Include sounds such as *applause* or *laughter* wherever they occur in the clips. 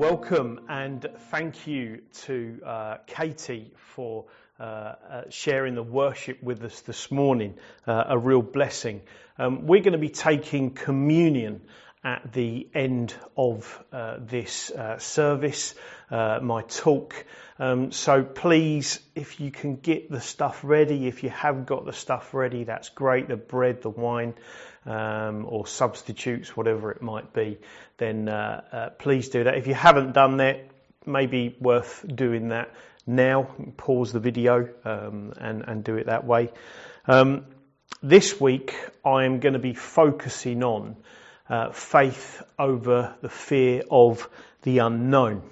Welcome and thank you to uh, Katie for uh, uh, sharing the worship with us this morning. Uh, a real blessing. Um, we're going to be taking communion at the end of uh, this uh, service, my talk. Um, so please, if you can get the stuff ready, if you have got the stuff ready, that's great. The bread, the wine um, or substitutes, whatever it might be, then uh, uh, please do that. If you haven't done that, maybe worth doing that now. Pause the video um, and, and do it that way. Um, this week, I am going to be focusing on uh, faith over the fear of the unknown.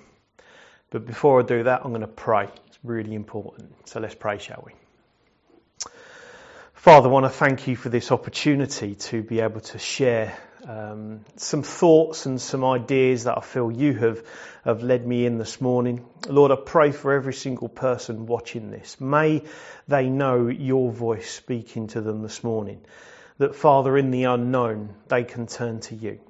But before I do that, I'm going to pray. It's really important. So let's pray, shall we? Father, I want to thank you for this opportunity to be able to share um, some thoughts and some ideas that I feel you have, have led me in this morning. Lord, I pray for every single person watching this. May they know your voice speaking to them this morning. That, Father, in the unknown, they can turn to you.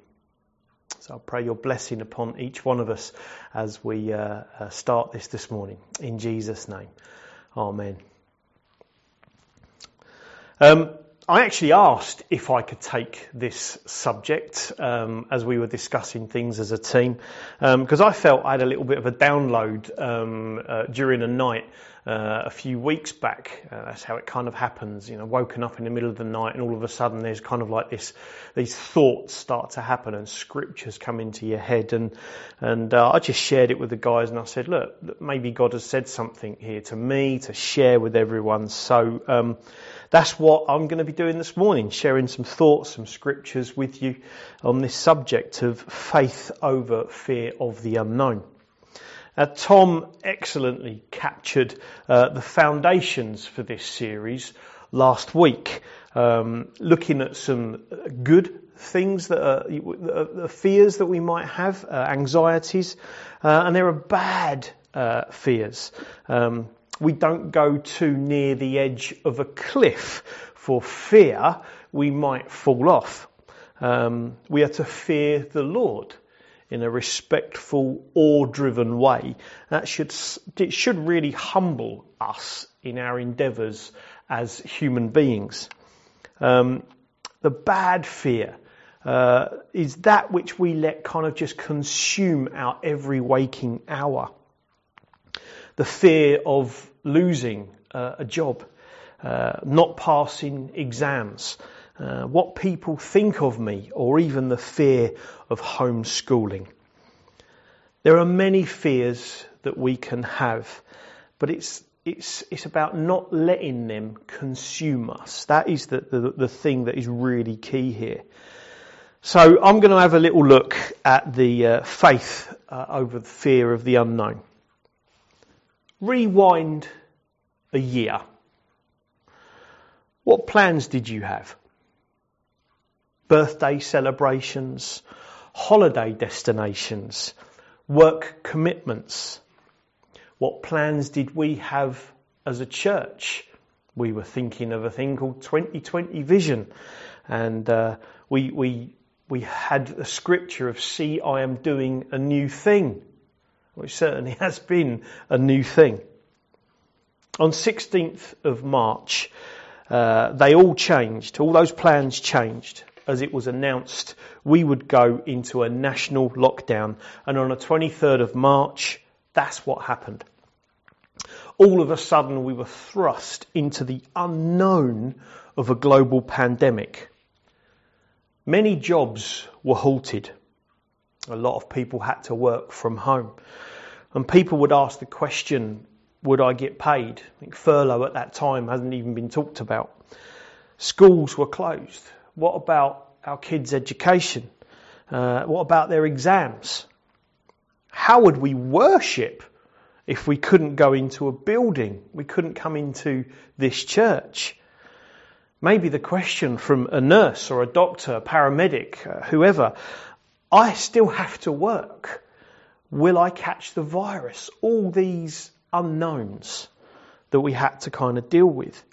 So I pray your blessing upon each one of us as we uh, uh, start this this morning. In Jesus' name. Amen. Um, I actually asked if I could take this subject um, as we were discussing things as a team, because um, I felt I had a little bit of a download um, uh, during a night uh, a few weeks back. Uh, that's how it kind of happens, you know, woken up in the middle of the night and all of a sudden there's kind of like this, these thoughts start to happen and scriptures come into your head. And, and uh, I just shared it with the guys and I said, look, maybe God has said something here to me to share with everyone. So, um, that's what I'm going to be doing this morning, sharing some thoughts, some scriptures with you on this subject of faith over fear of the unknown. Uh, Tom excellently captured uh, the foundations for this series last week, um, looking at some good things that are the fears that we might have, uh, anxieties, uh, and there are bad uh, fears. Um, we don't go too near the edge of a cliff for fear we might fall off. Um, we are to fear the Lord in a respectful, awe-driven way. That should it should really humble us in our endeavours as human beings. Um, the bad fear uh, is that which we let kind of just consume our every waking hour. The fear of losing uh, a job, uh, not passing exams, uh, what people think of me, or even the fear of homeschooling. There are many fears that we can have, but it's it's it's about not letting them consume us. That is the, the, the thing that is really key here. So I'm going to have a little look at the uh, faith uh, over the fear of the unknown. Rewind a year. What plans did you have? Birthday celebrations, holiday destinations, work commitments. What plans did we have as a church? We were thinking of a thing called 2020 Vision, and uh, we we we had a scripture of "See, I am doing a new thing," which certainly *laughs* has been a new thing. On 16th of March, uh, they all changed. All those plans changed as it was announced we would go into a national lockdown. And on the 23rd of March, that's what happened. All of a sudden, we were thrust into the unknown of a global pandemic. Many jobs were halted. A lot of people had to work from home. And people would ask the question, would I get paid? I think furlough at that time hasn't even been talked about. Schools were closed. What about our kids' education? Uh, what about their exams? How would we worship if we couldn't go into a building? We couldn't come into this church. Maybe the question from a nurse or a doctor, a paramedic, uh, whoever, I still have to work. Will I catch the virus? All these unknowns that we had to kind of deal with.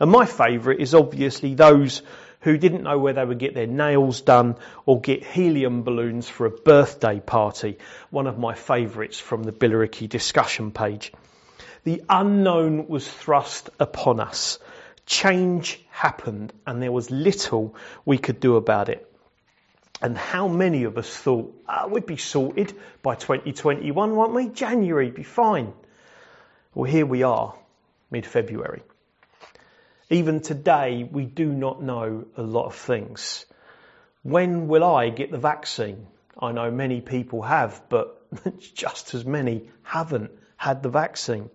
And my favourite is obviously those who didn't know where they would get their nails done or get helium balloons for a birthday party. One of my favourites from the Billericay discussion page. The unknown was thrust upon us. Change happened and there was little we could do about it. And how many of us thought, oh, we'd be sorted by 2021, won't we? January, be fine. Well, here we are, mid February. Even today, we do not know a lot of things. When will I get the vaccine? I know many people have, but *laughs* just as many haven't had the vaccine.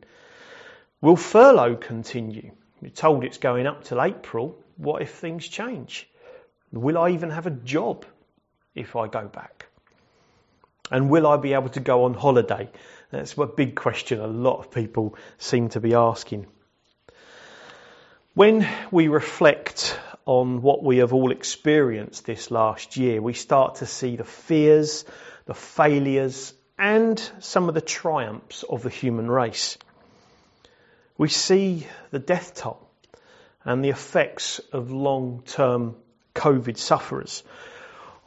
Will furlough continue? We're told it's going up till April. What if things change? Will I even have a job if I go back? And will I be able to go on holiday? That's a big question a lot of people seem to be asking. When we reflect on what we have all experienced this last year, we start to see the fears, the failures, and some of the triumphs of the human race. We see the death toll and the effects of long term COVID sufferers.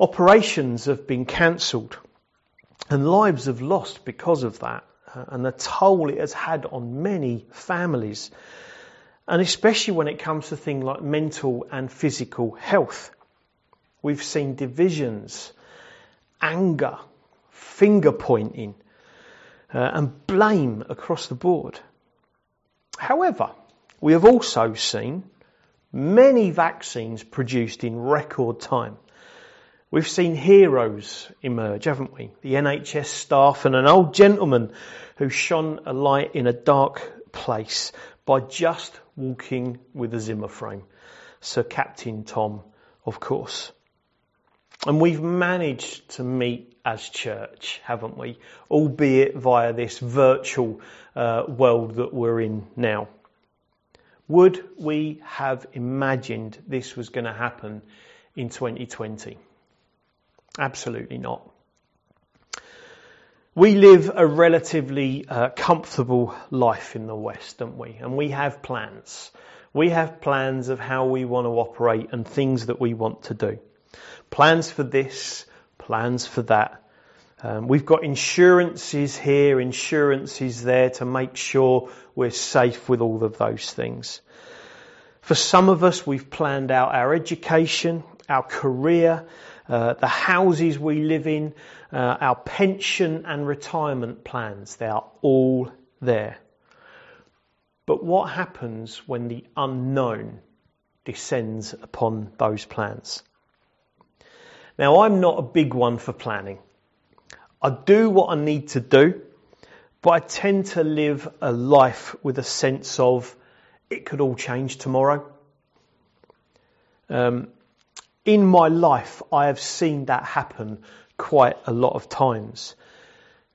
Operations have been cancelled and lives have lost because of that uh, and the toll it has had on many families. And especially when it comes to things like mental and physical health. We've seen divisions, anger, finger pointing, uh, and blame across the board. However, we have also seen many vaccines produced in record time. We've seen heroes emerge, haven't we? The NHS staff and an old gentleman who shone a light in a dark place by just walking with a Zimmer frame. Sir Captain Tom, of course. And we've managed to meet as church, haven't we? Albeit via this virtual uh, world that we're in now. Would we have imagined this was going to happen in 2020? Absolutely not. We live a relatively uh, comfortable life in the West, don't we? And we have plans. We have plans of how we want to operate and things that we want to do. Plans for this, plans for that. Um, we've got insurances here, insurances there to make sure we're safe with all of those things. For some of us, we've planned out our education, our career, uh, the houses we live in, uh, our pension and retirement plans. They are all there. But what happens when the unknown descends upon those plans? Now, I'm not a big one for planning. I do what I need to do, but I tend to live a life with a sense of it could all change tomorrow. Um, in my life, I have seen that happen quite a lot of times.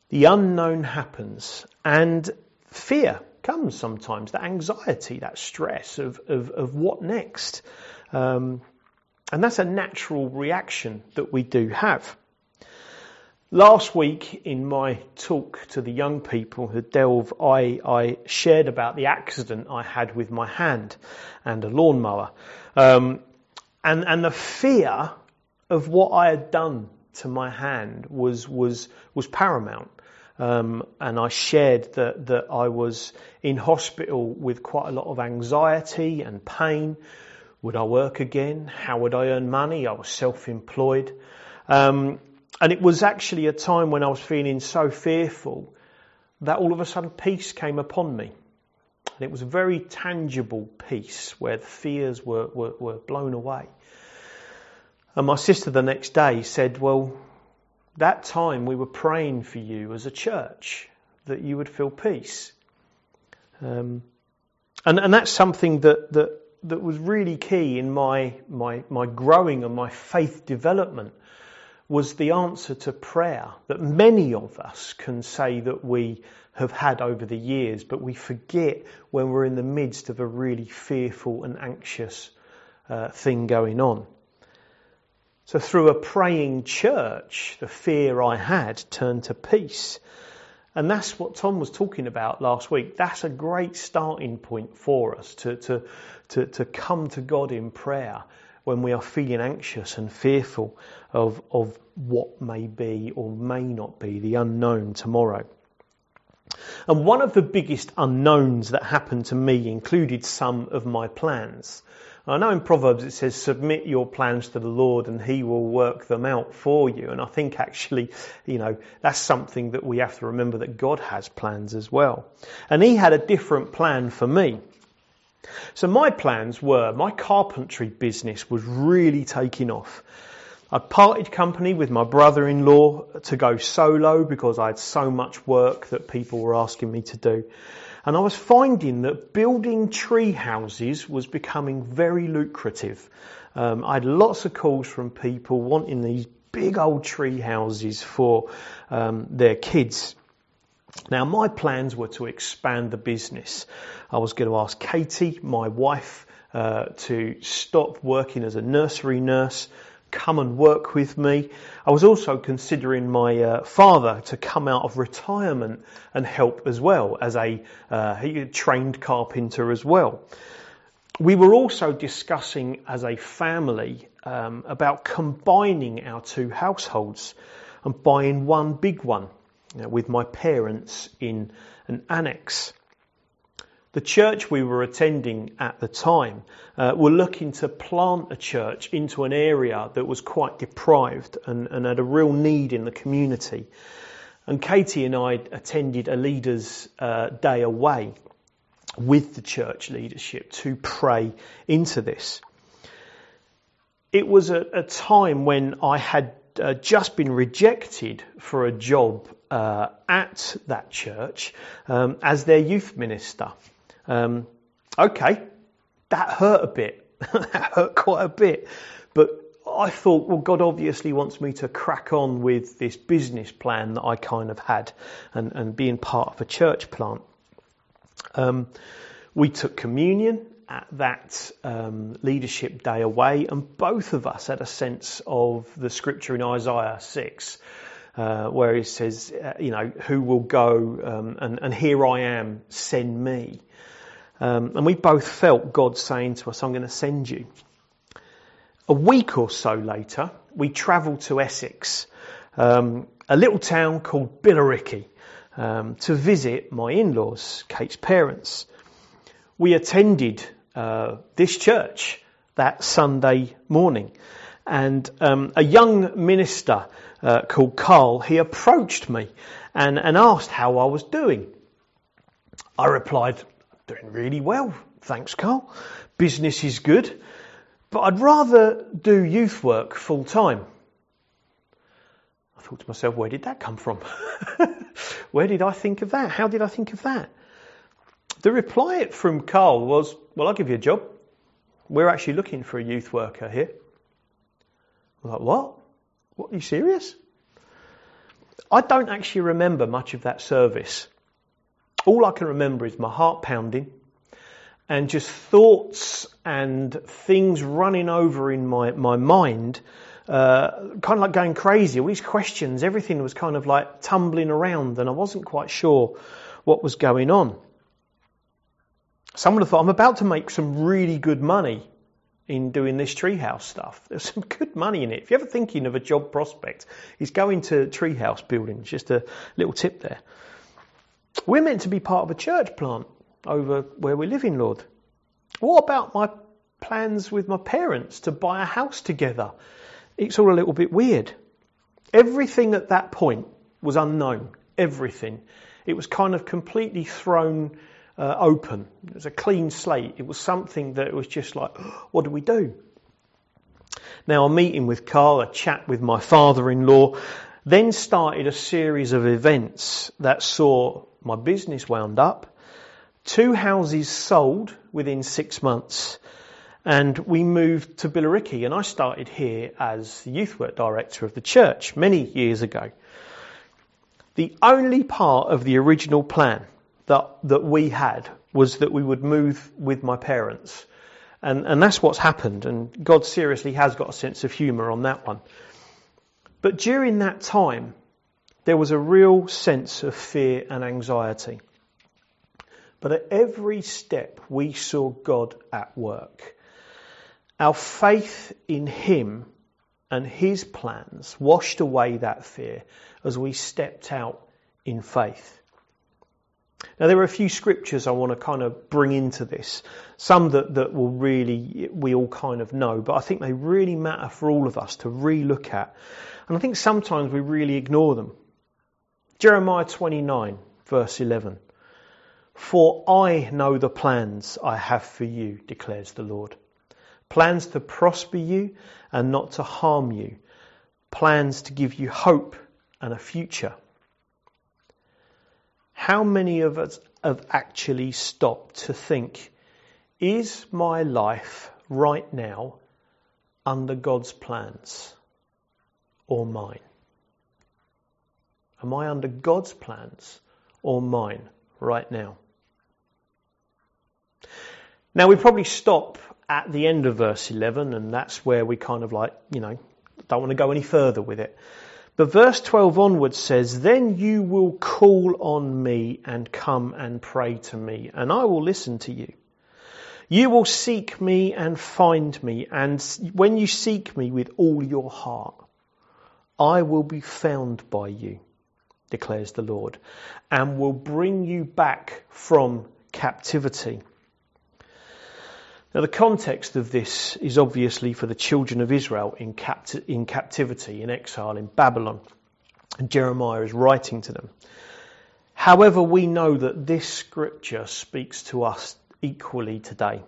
The unknown happens, and fear comes sometimes, that anxiety, that stress of, of, of what next. Um, and that's a natural reaction that we do have. Last week in my talk to the young people who delve, I, I shared about the accident I had with my hand and a lawnmower. Um, and, and the fear of what I had done to my hand was, was, was paramount. Um, and I shared that, that I was in hospital with quite a lot of anxiety and pain. Would I work again? How would I earn money? I was self-employed. Um, and it was actually a time when I was feeling so fearful that all of a sudden peace came upon me. And it was a very tangible peace where the fears were, were, were blown away. And my sister the next day said, Well, that time we were praying for you as a church that you would feel peace. Um, and, and that's something that, that, that was really key in my, my, my growing and my faith development was the answer to prayer that many of us can say that we have had over the years, but we forget when we're in the midst of a really fearful and anxious uh, thing going on. So, through a praying church, the fear I had turned to peace. And that's what Tom was talking about last week. That's a great starting point for us to, to, to, to come to God in prayer when we are feeling anxious and fearful of, of what may be or may not be the unknown tomorrow. And one of the biggest unknowns that happened to me included some of my plans. I know in Proverbs it says, submit your plans to the Lord and he will work them out for you. And I think actually, you know, that's something that we have to remember that God has plans as well. And he had a different plan for me. So my plans were, my carpentry business was really taking off. I parted company with my brother-in-law to go solo because I had so much work that people were asking me to do. And I was finding that building tree houses was becoming very lucrative. Um, I had lots of calls from people wanting these big old tree houses for um, their kids. Now, my plans were to expand the business. I was going to ask Katie, my wife, uh, to stop working as a nursery nurse come and work with me. I was also considering my uh, father to come out of retirement and help as well as a uh, trained carpenter as well. We were also discussing as a family um, about combining our two households and buying one big one know, with my parents in an annex. The church we were attending at the time uh, were looking to plant a church into an area that was quite deprived and, and had a real need in the community. And Katie and I attended a leaders' uh, day away with the church leadership to pray into this. It was a, a time when I had uh, just been rejected for a job uh, at that church um, as their youth minister. Um, okay, that hurt a bit. *laughs* that hurt quite a bit. But I thought, well, God obviously wants me to crack on with this business plan that I kind of had and, and being part of a church plant. Um, we took communion at that um, leadership day away, and both of us had a sense of the scripture in Isaiah 6. Uh, where he says, uh, you know, who will go um, and, and here I am, send me. Um, and we both felt God saying to us, I'm going to send you. A week or so later, we travelled to Essex, um, a little town called Billericay, um, to visit my in-laws, Kate's parents. We attended uh, this church that Sunday morning, and um, a young minister uh, called Carl, he approached me and, and asked how I was doing. I replied, Doing really well, thanks, Carl. Business is good, but I'd rather do youth work full time. I thought to myself, where did that come from? *laughs* where did I think of that? How did I think of that? The reply from Carl was, well, I'll give you a job. We're actually looking for a youth worker here. I'm like, what? What, are you serious? I don't actually remember much of that service all I can remember is my heart pounding and just thoughts and things running over in my, my mind, uh, kind of like going crazy. All these questions, everything was kind of like tumbling around and I wasn't quite sure what was going on. Someone thought, I'm about to make some really good money in doing this treehouse stuff. *laughs* There's some good money in it. If you're ever thinking of a job prospect, is going to treehouse building. Just a little tip there. We're meant to be part of a church plant over where we live in, Lord. What about my plans with my parents to buy a house together? It's all a little bit weird. Everything at that point was unknown. Everything. It was kind of completely thrown uh, open. It was a clean slate. It was something that was just like, *gasps* what do we do? Now, a meeting with Carl, a chat with my father in law, then started a series of events that saw my business wound up, two houses sold within six months, and we moved to Billericay, and I started here as the youth work director of the church many years ago. The only part of the original plan that, that we had was that we would move with my parents. And, and that's what's happened, and God seriously has got a sense of humour on that one. But during that time, there was a real sense of fear and anxiety. But at every step, we saw God at work. our faith in Him and His plans washed away that fear as we stepped out in faith. Now, there are a few scriptures I want to kind of bring into this. Some that, that will really, we all kind of know, but I think they really matter for all of us to re look at. And I think sometimes we really ignore them. Jeremiah 29, verse 11. For I know the plans I have for you, declares the Lord. Plans to prosper you and not to harm you. Plans to give you hope and a future. How many of us have actually stopped to think, is my life right now under God's plans or mine? Am I under God's plans or mine right now? Now we probably stop at the end of verse 11 and that's where we kind of like, you know, don't want to go any further with it. But verse 12 onwards says, Then you will call on me and come and pray to me, and I will listen to you. You will seek me and find me, and when you seek me with all your heart, I will be found by you, declares the Lord, and will bring you back from captivity. Now, the context of this is obviously for the children of Israel in, capti- in captivity, in exile in Babylon. And Jeremiah is writing to them. However, we know that this scripture speaks to us equally today.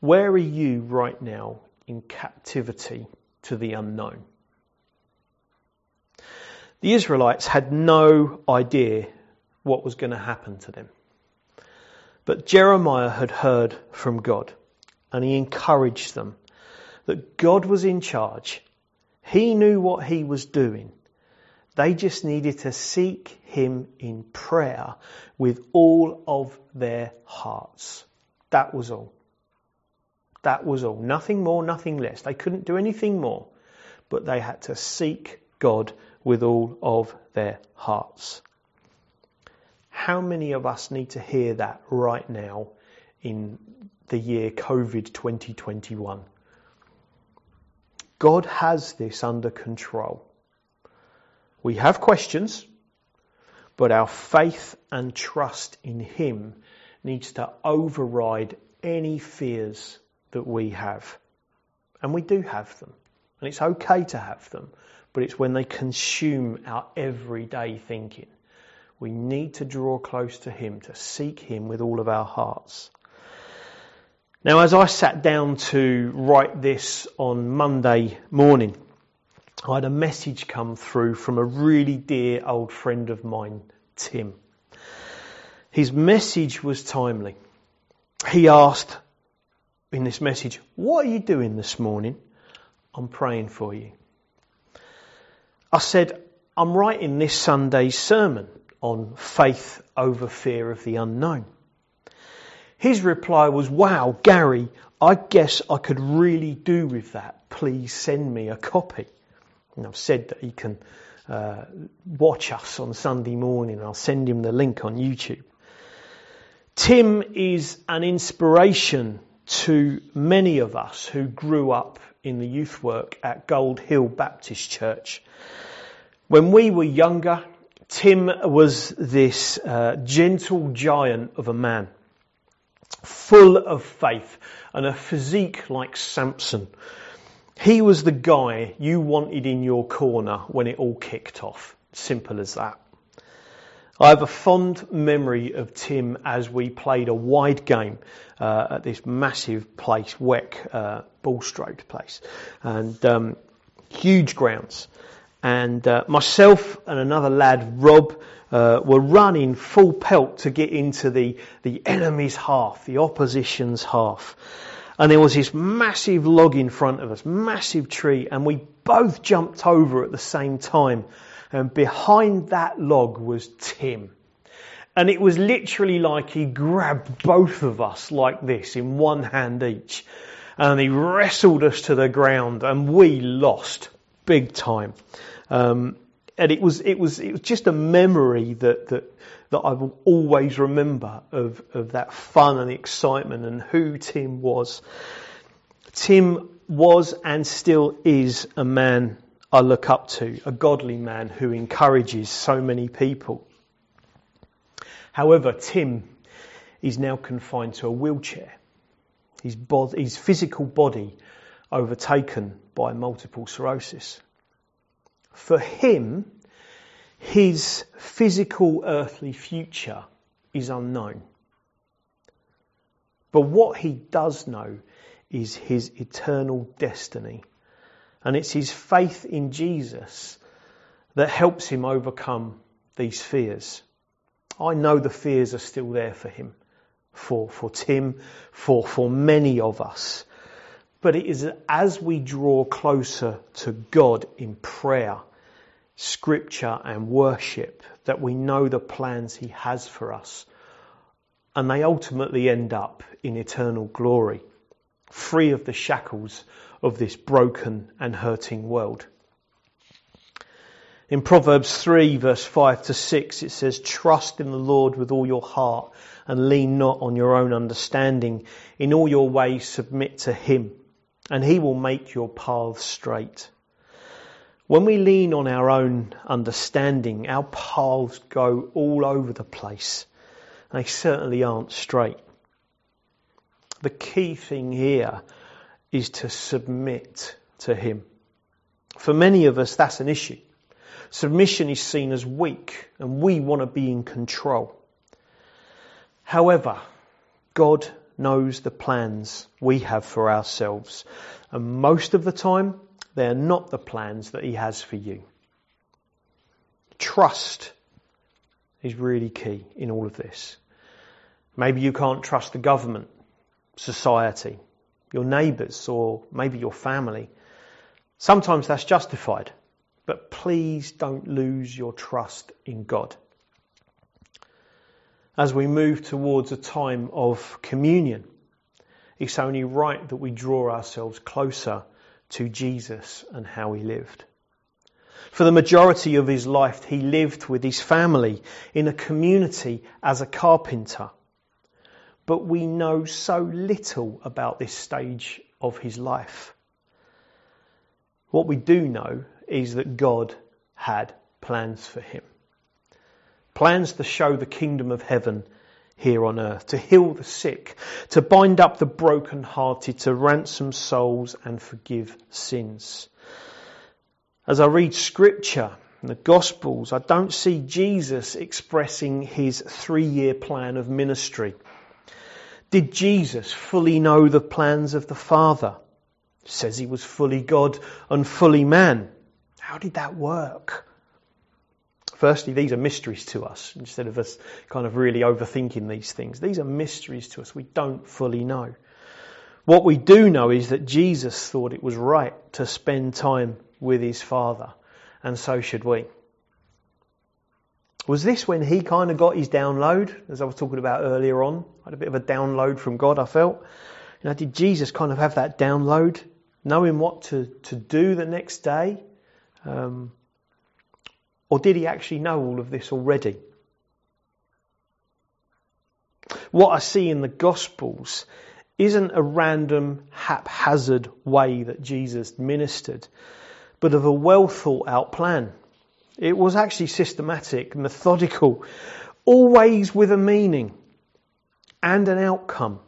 Where are you right now in captivity to the unknown? The Israelites had no idea what was going to happen to them. But Jeremiah had heard from God and he encouraged them that God was in charge. He knew what he was doing. They just needed to seek him in prayer with all of their hearts. That was all. That was all. Nothing more, nothing less. They couldn't do anything more, but they had to seek God with all of their hearts. How many of us need to hear that right now in the year COVID 2021? God has this under control. We have questions, but our faith and trust in Him needs to override any fears that we have. And we do have them. And it's okay to have them, but it's when they consume our everyday thinking. We need to draw close to Him, to seek Him with all of our hearts. Now, as I sat down to write this on Monday morning, I had a message come through from a really dear old friend of mine, Tim. His message was timely. He asked in this message, What are you doing this morning? I'm praying for you. I said, I'm writing this Sunday's sermon on faith over fear of the unknown. His reply was, Wow, Gary, I guess I could really do with that. Please send me a copy. And I've said that he can uh, watch us on Sunday morning. I'll send him the link on YouTube. Tim is an inspiration to many of us who grew up in the youth work at Gold Hill Baptist Church. When we were younger, Tim was this uh, gentle giant of a man, full of faith and a physique like Samson. He was the guy you wanted in your corner when it all kicked off. Simple as that. I have a fond memory of Tim as we played a wide game uh, at this massive place, Weck uh, place, and um, huge grounds and uh, myself and another lad, Rob, uh, were running full pelt to get into the, the enemy's half, the opposition's half. And there was this massive log in front of us, massive tree, and we both jumped over at the same time. And behind that log was Tim. And it was literally like he grabbed both of us like this in one hand each. And he wrestled us to the ground and we lost big time. Um, and it was it was it was just a memory that that that I will always remember of of that fun and excitement and who Tim was. Tim was and still is a man I look up to, a godly man who encourages so many people. However, Tim is now confined to a wheelchair. His, body, his physical body overtaken by multiple sclerosis. For him, his physical earthly future is unknown. But what he does know is his eternal destiny. And it's his faith in Jesus that helps him overcome these fears. I know the fears are still there for him, for, for Tim, for, for many of us. But it is as we draw closer to God in prayer, scripture and worship that we know the plans he has for us. And they ultimately end up in eternal glory, free of the shackles of this broken and hurting world. In Proverbs 3 verse 5 to 6 it says, Trust in the Lord with all your heart and lean not on your own understanding. In all your ways submit to Him and He will make your paths straight. When we lean on our own understanding, our paths go all over the place. They certainly aren't straight. The key thing here is to submit to Him. For many of us, that's an issue. Submission is seen as weak and we want to be in control. However, God knows the plans we have for ourselves and most of the time they are not the plans that He has for you. Trust is really key in all of this. Maybe you can't trust the government, society, your neighbours, or maybe your family. Sometimes that's justified. But please don't lose your trust in God. As we move towards a time of communion, it's only right that we draw ourselves closer to Jesus and how he lived. For the majority of his life, he lived with his family in a community as a carpenter. But we know so little about this stage of his life. What we do know is that God had plans for him. Plans to show the kingdom of heaven here on earth, to heal the sick, to bind up the broken-hearted, to ransom souls and forgive sins. As I read scripture and the gospels, I don't see Jesus expressing his three-year plan of ministry. Did Jesus fully know the plans of the Father? says he was fully God and fully man. How did that work? Firstly, these are mysteries to us instead of us kind of really overthinking these things. These are mysteries to us. We don't fully know. What we do know is that Jesus thought it was right to spend time with his Father, and so should we. Was this when he kind of got his download, as I was talking about earlier on? I had a bit of a download from God, I felt. You know, did Jesus kind of have that download, knowing what to, to do the next day? Um, or did he actually know all of this already? What I see in the Gospels isn't a random, haphazard way that Jesus ministered, but of a well thought out plan. It was actually systematic, methodical, always with a meaning and an outcome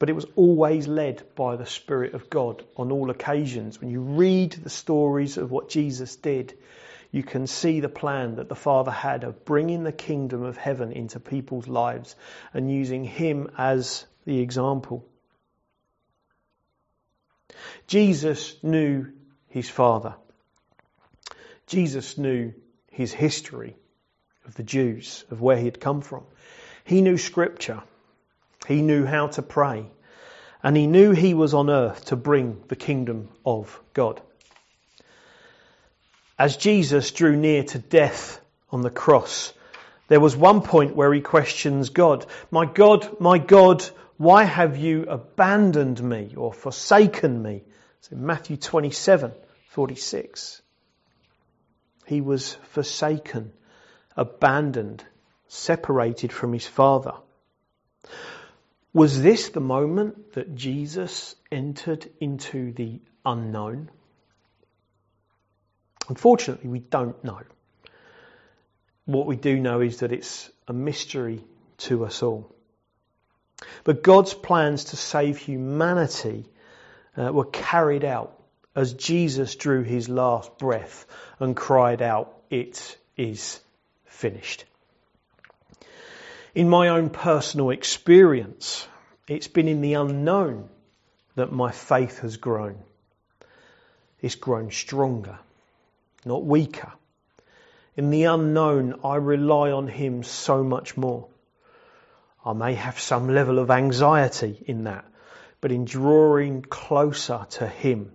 but it was always led by the Spirit of God on all occasions. When you read the stories of what Jesus did, you can see the plan that the Father had of bringing the kingdom of heaven into people's lives and using Him as the example. Jesus knew His Father. Jesus knew His history of the Jews, of where He had come from. He knew Scripture. He knew how to pray. And he knew he was on earth to bring the kingdom of God. As Jesus drew near to death on the cross, there was one point where he questions God. My God, my God, why have you abandoned me or forsaken me? It's in Matthew 27, 46. He was forsaken, abandoned, separated from his Father. Was this the moment that Jesus entered into the unknown? Unfortunately, we don't know. What we do know is that it's a mystery to us all. But God's plans to save humanity uh, were carried out as Jesus drew his last breath and cried out, It is finished. In my own personal experience, it's been in the unknown that my faith has grown. It's grown stronger, not weaker. In the unknown, I rely on Him so much more. I may have some level of anxiety in that, but in drawing closer to Him,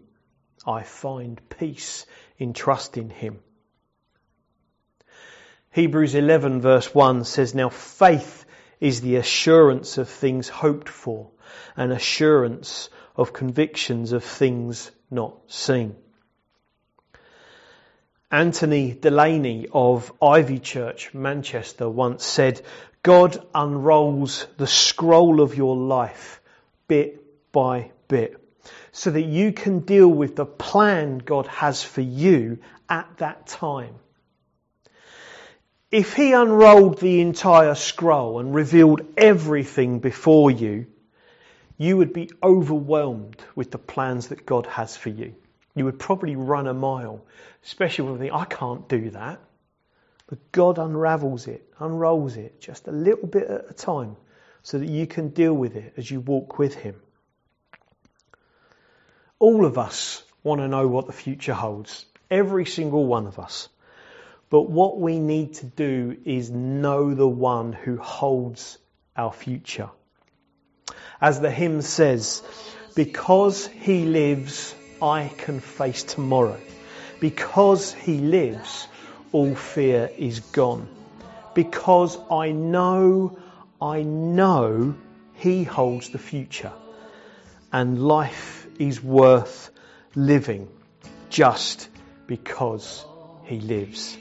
I find peace in trusting Him. Hebrews 11 verse 1 says, Now faith is the assurance of things hoped for, an assurance of convictions of things not seen. Anthony Delaney of Ivy Church, Manchester, once said, God unrolls the scroll of your life bit by bit so that you can deal with the plan God has for you at that time. If He unrolled the entire scroll and revealed everything before you, you would be overwhelmed with the plans that God has for you. You would probably run a mile, especially when you think, I can't do that. But God unravels it, unrolls it just a little bit at a time so that you can deal with it as you walk with Him. All of us want to know what the future holds. Every single one of us. But what we need to do is know the one who holds our future. As the hymn says, because he lives, I can face tomorrow. Because he lives, all fear is gone. Because I know, I know He holds the future. And life is worth living just because He lives.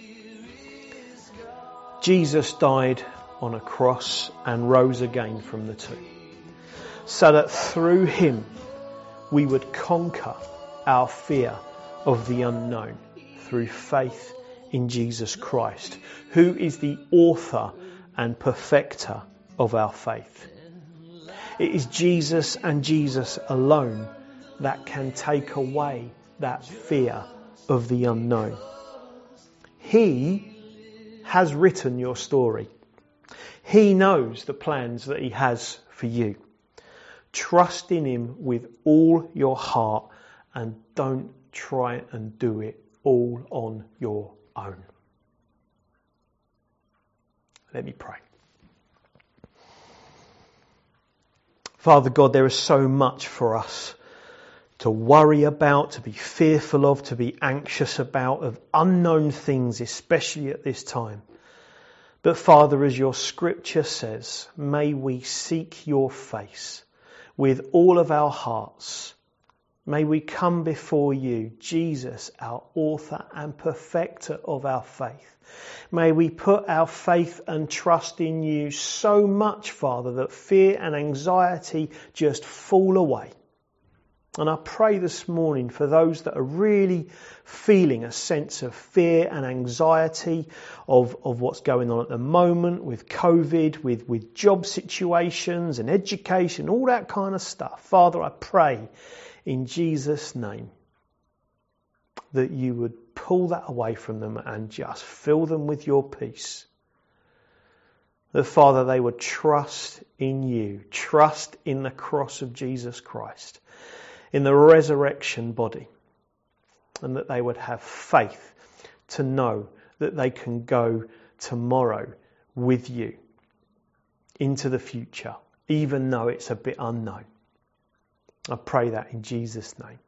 Jesus died on a cross and rose again from the tomb. So that through Him we would conquer our fear of the unknown through faith in Jesus Christ, who is the author and perfecter of our faith. It is Jesus and Jesus alone that can take away that fear of the unknown. He has written your story. He knows the plans that He has for you. Trust in Him with all your heart and don't try and do it all on your own. Let me pray. Father God, there is so much for us to worry about, to be fearful of, to be anxious about, of unknown things, especially at this time. But Father, as your scripture says, may we seek your face with all of our hearts May we come before you, Jesus, our author and perfecter of our faith. May we put our faith and trust in you so much, Father, that fear and anxiety just fall away. And I pray this morning for those that are really feeling a sense of fear and anxiety of, of what's going on at the moment with COVID, with, with job situations and education, all that kind of stuff. Father, I pray in Jesus' name that you would pull that away from them and just fill them with your peace. That, Father, they would trust in you, trust in the cross of Jesus Christ, in the resurrection body, and that they would have faith to know that they can go tomorrow with you into the future, even though it's a bit unknown. I pray that in Jesus' name.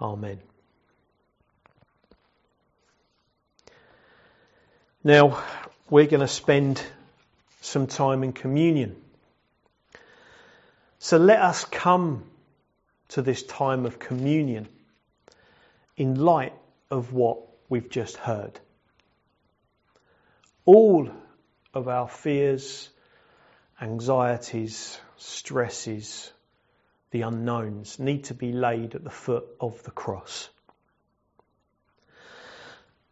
Amen. Now, we're going to spend some time in communion. So let us come to this time of communion in light of what we've just heard. All of our fears anxieties, stresses, the unknowns need to be laid at the foot of the cross.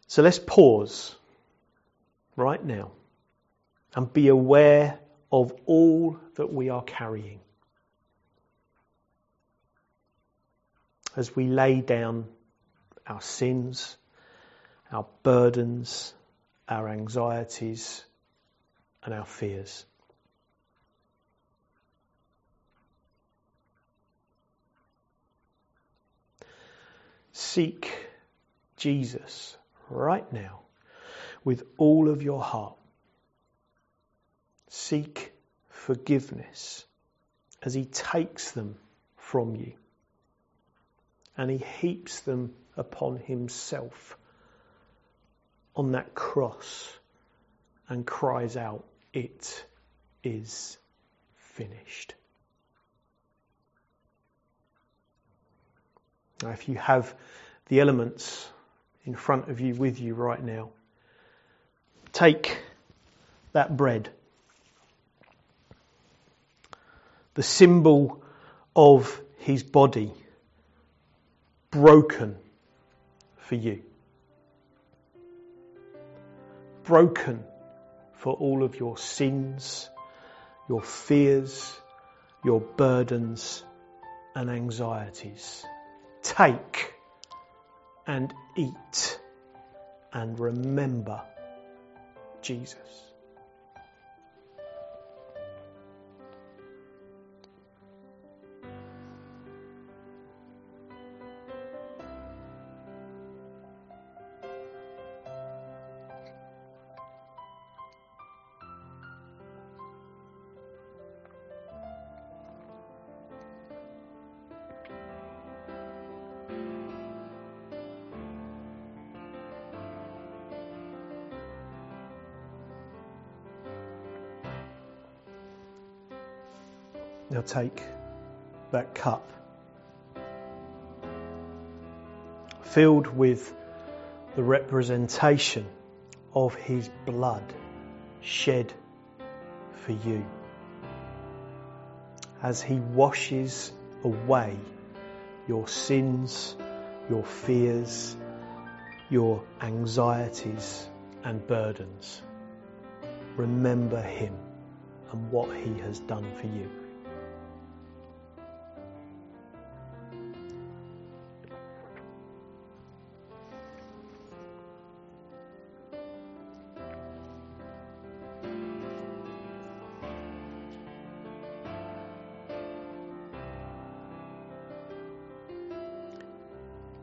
So let's pause right now and be aware of all that we are carrying. As we lay down our sins, our burdens, our anxieties, and our fears. Seek Jesus right now with all of your heart. Seek forgiveness as He takes them from you and He heaps them upon Himself on that cross and cries out, It is finished. Now, if you have the elements in front of you with you right now, take that bread, the symbol of his body, broken for you broken for all of your sins, your fears, your burdens and anxieties. Take and eat and remember Jesus. Now take that cup filled with the representation of his blood shed for you as he washes away your sins, your fears, your anxieties and burdens. Remember him and what he has done for you.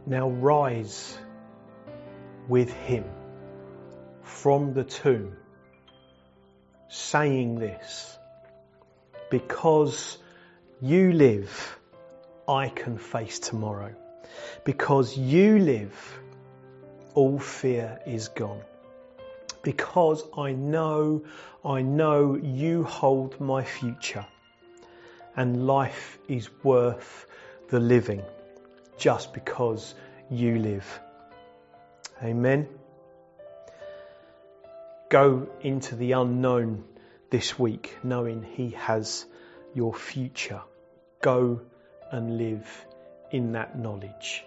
Now rise with him from the tomb, saying this, because you live, I can face tomorrow. Because you live, all fear is gone. Because I know, I know you hold my future and life is worth the living just because you live. Amen. Go into the unknown this week knowing He has your future. Go and live in that knowledge.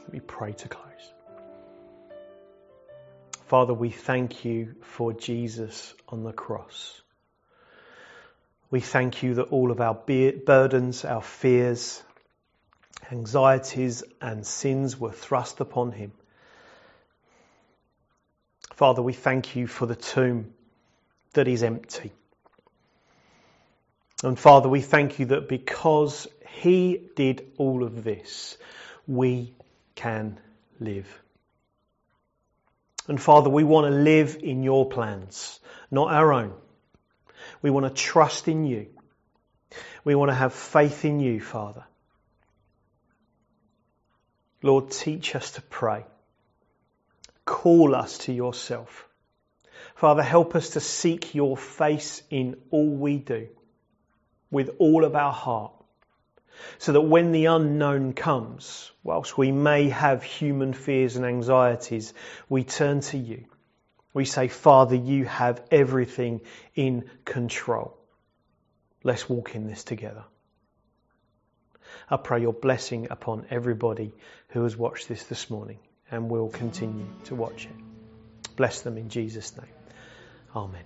Let me pray to close. Father, we thank you for Jesus on the cross. We thank you that all of our burdens, our fears, anxieties and sins were thrust upon him. Father, we thank you for the tomb that is empty. And Father, we thank you that because he did all of this, we can live. And Father, we want to live in your plans, not our own. We want to trust in you. We want to have faith in you, Father. Lord, teach us to pray. Call us to yourself. Father, help us to seek your face in all we do, with all of our heart, so that when the unknown comes, whilst we may have human fears and anxieties, we turn to you. We say, Father, you have everything in control. Let's walk in this together. I pray your blessing upon everybody who has watched this this morning and will continue to watch it. Bless them in Jesus' name. Amen.